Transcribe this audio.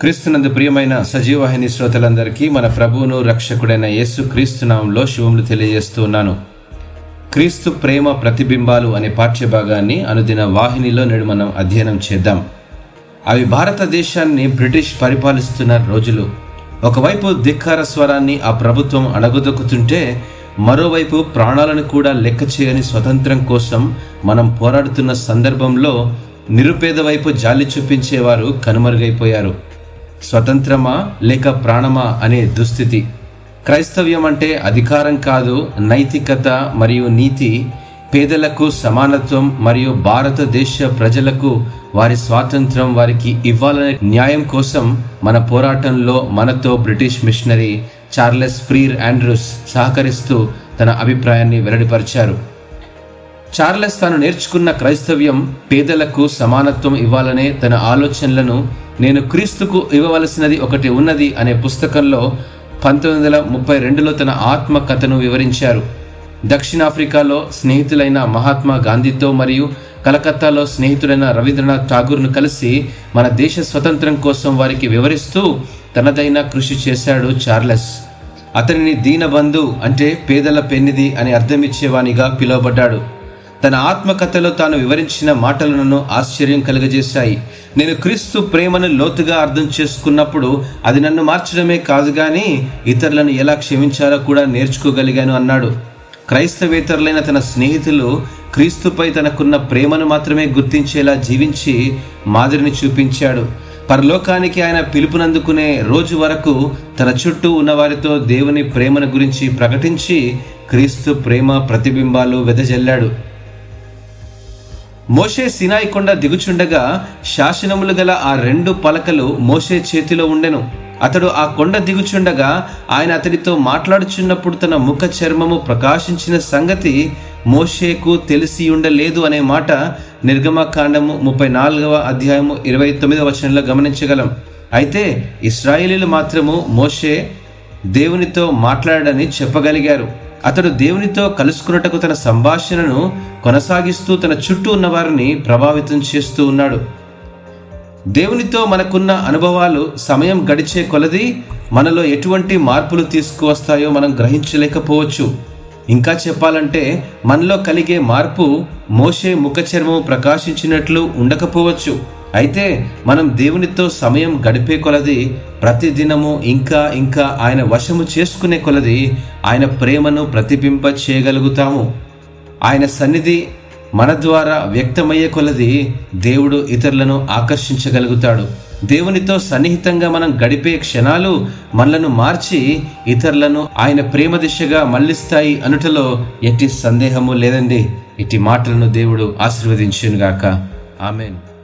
క్రీస్తునందు ప్రియమైన సజీవవాహిని శ్రోతలందరికీ మన ప్రభువును రక్షకుడైన యేసు క్రీస్తునామంలో శుభములు తెలియజేస్తూ ఉన్నాను. క్రీస్తు ప్రేమ ప్రతిబింబాలు అనే పాఠ్యభాగాన్ని అనుదిన వాహినిలో నేడు మనం అధ్యయనం చేద్దాం. అవి భారతదేశాన్ని బ్రిటిష్ పరిపాలిస్తున్న రోజులు. ఒకవైపు ధిక్కార స్వరాన్ని ఆ ప్రభుత్వం అణగదొక్కుతుంటే మరోవైపు ప్రాణాలను కూడా లెక్క చేయని స్వతంత్రం కోసం మనం పోరాడుతున్న సందర్భంలో నిరుపేద వైపు జాలి చూపించేవారు కనుమరుగైపోయారు. స్వతంత్రమా లేక ప్రాణమా అనే దుస్థితి? క్రైస్తవ్యం అంటే అధికారం కాదు నైతికత మరియు నీతి పేదలకు సమానత్వం మరియు భారతదేశ ప్రజలకు వారి స్వాతంత్రం వారికి ఇవ్వాలనే న్యాయం కోసం మన పోరాటంలో మనతో British missionary Charles Freer Andrews సహకరిస్తూ తన అభిప్రాయాన్ని వెల్లడిపరిచారు. చార్లెస్ తాను నేర్చుకున్న క్రైస్తవ్యం పేదలకు సమానత్వం ఇవ్వాలనే తన ఆలోచనలను నేను క్రీస్తుకు ఇవ్వవలసినది ఒకటి ఉన్నది అనే పుస్తకంలో పంతొమ్మిది వందల ముప్పై రెండులో తన ఆత్మకథను వివరించారు. దక్షిణాఫ్రికాలో స్నేహితులైన మహాత్మా గాంధీతో మరియు కలకత్తాలో స్నేహితుడైన రవీంద్రనాథ్ ఠాగూర్ను కలిసి మన దేశ స్వతంత్రం కోసం వారికి వివరిస్తూ తనదైన కృషి చేశాడు చార్లెస్. అతనిని దీనబంధు అంటే పేదల పెన్నిది అని అర్థమిచ్చేవానిగా పిలువబడ్డాడు. తన ఆత్మకథలో తాను వివరించిన మాటలు నన్ను ఆశ్చర్యం కలుగజేశాయి. నేను క్రీస్తు ప్రేమను లోతుగా అర్థం చేసుకున్నప్పుడు అది నన్ను మార్చడమే కాదు కానీ ఇతరులను ఎలా క్షమించాలో కూడా నేర్చుకోగలిగాను అన్నాడు. క్రైస్తవేతరులైన తన స్నేహితులు క్రీస్తుపై తనకున్న ప్రేమను మాత్రమే గుర్తించేలా జీవించి మాదిరిని చూపించాడు. పరలోకానికి ఆయన పిలుపునందుకునే రోజు వరకు తన చుట్టూ ఉన్నవారితో దేవుని ప్రేమను గురించి ప్రకటించి క్రీస్తు ప్రేమ ప్రతిబింబాలు వెదజల్లాడు. మోషే సినాయి కొండ దిగుచుండగా శాసనములు గల ఆ రెండు పలకలు మోషే చేతిలో ఉండెను. అతడు ఆ కొండ దిగుచుండగా ఆయన అతడితో మాట్లాడుచున్నప్పుడు తన ముఖ చర్మము ప్రకాశించిన సంగతి మోషేకు తెలిసి ఉండలేదు అనే మాట నిర్గమకాండము ముప్పై నాలుగవ అధ్యాయము ఇరవై తొమ్మిదవ వచనంలో గమనించగలం. అయితే ఇస్రాయేలీలు మాత్రము మోషే దేవునితో మాట్లాడని చెప్పగలిగారు. అతడు దేవునితో కలుసుకున్నటకు తన సంభాషణను కొనసాగిస్తూ తన చుట్టూ ఉన్న వారిని ప్రభావితం చేస్తూ ఉన్నాడు. దేవునితో మనకున్న అనుభవాలు సమయం గడిచే కొలది మనలో ఎటువంటి మార్పులు తీసుకువస్తాయో మనం గ్రహించలేకపోవచ్చు. ఇంకా చెప్పాలంటే మనలో కలిగే మార్పు మోసే ముఖ చర్మం ప్రకాశించినట్లు ఉండకపోవచ్చు. అయితే మనం దేవునితో సమయం గడిపే కొలది ప్రతిదినము ఇంకా ఇంకా ఆయన వశము చేసుకునే కొలది ఆయన ప్రేమను ప్రతిబింబ చేయగలుగుతాము. ఆయన సన్నిధి మన ద్వారా వ్యక్తమయ్యే కొలది దేవుడు ఇతరులను ఆకర్షించగలుగుతాడు. దేవునితో సన్నిహితంగా మనం గడిపే క్షణాలు మనలను మార్చి ఇతరులను ఆయన ప్రేమ దిశగా మళ్ళిస్తాయి అనుటలో ఎట్టి సందేహము లేదండి. ఇట్టి మాటలను దేవుడు ఆశీర్వదించునుగాక. ఆమెన్.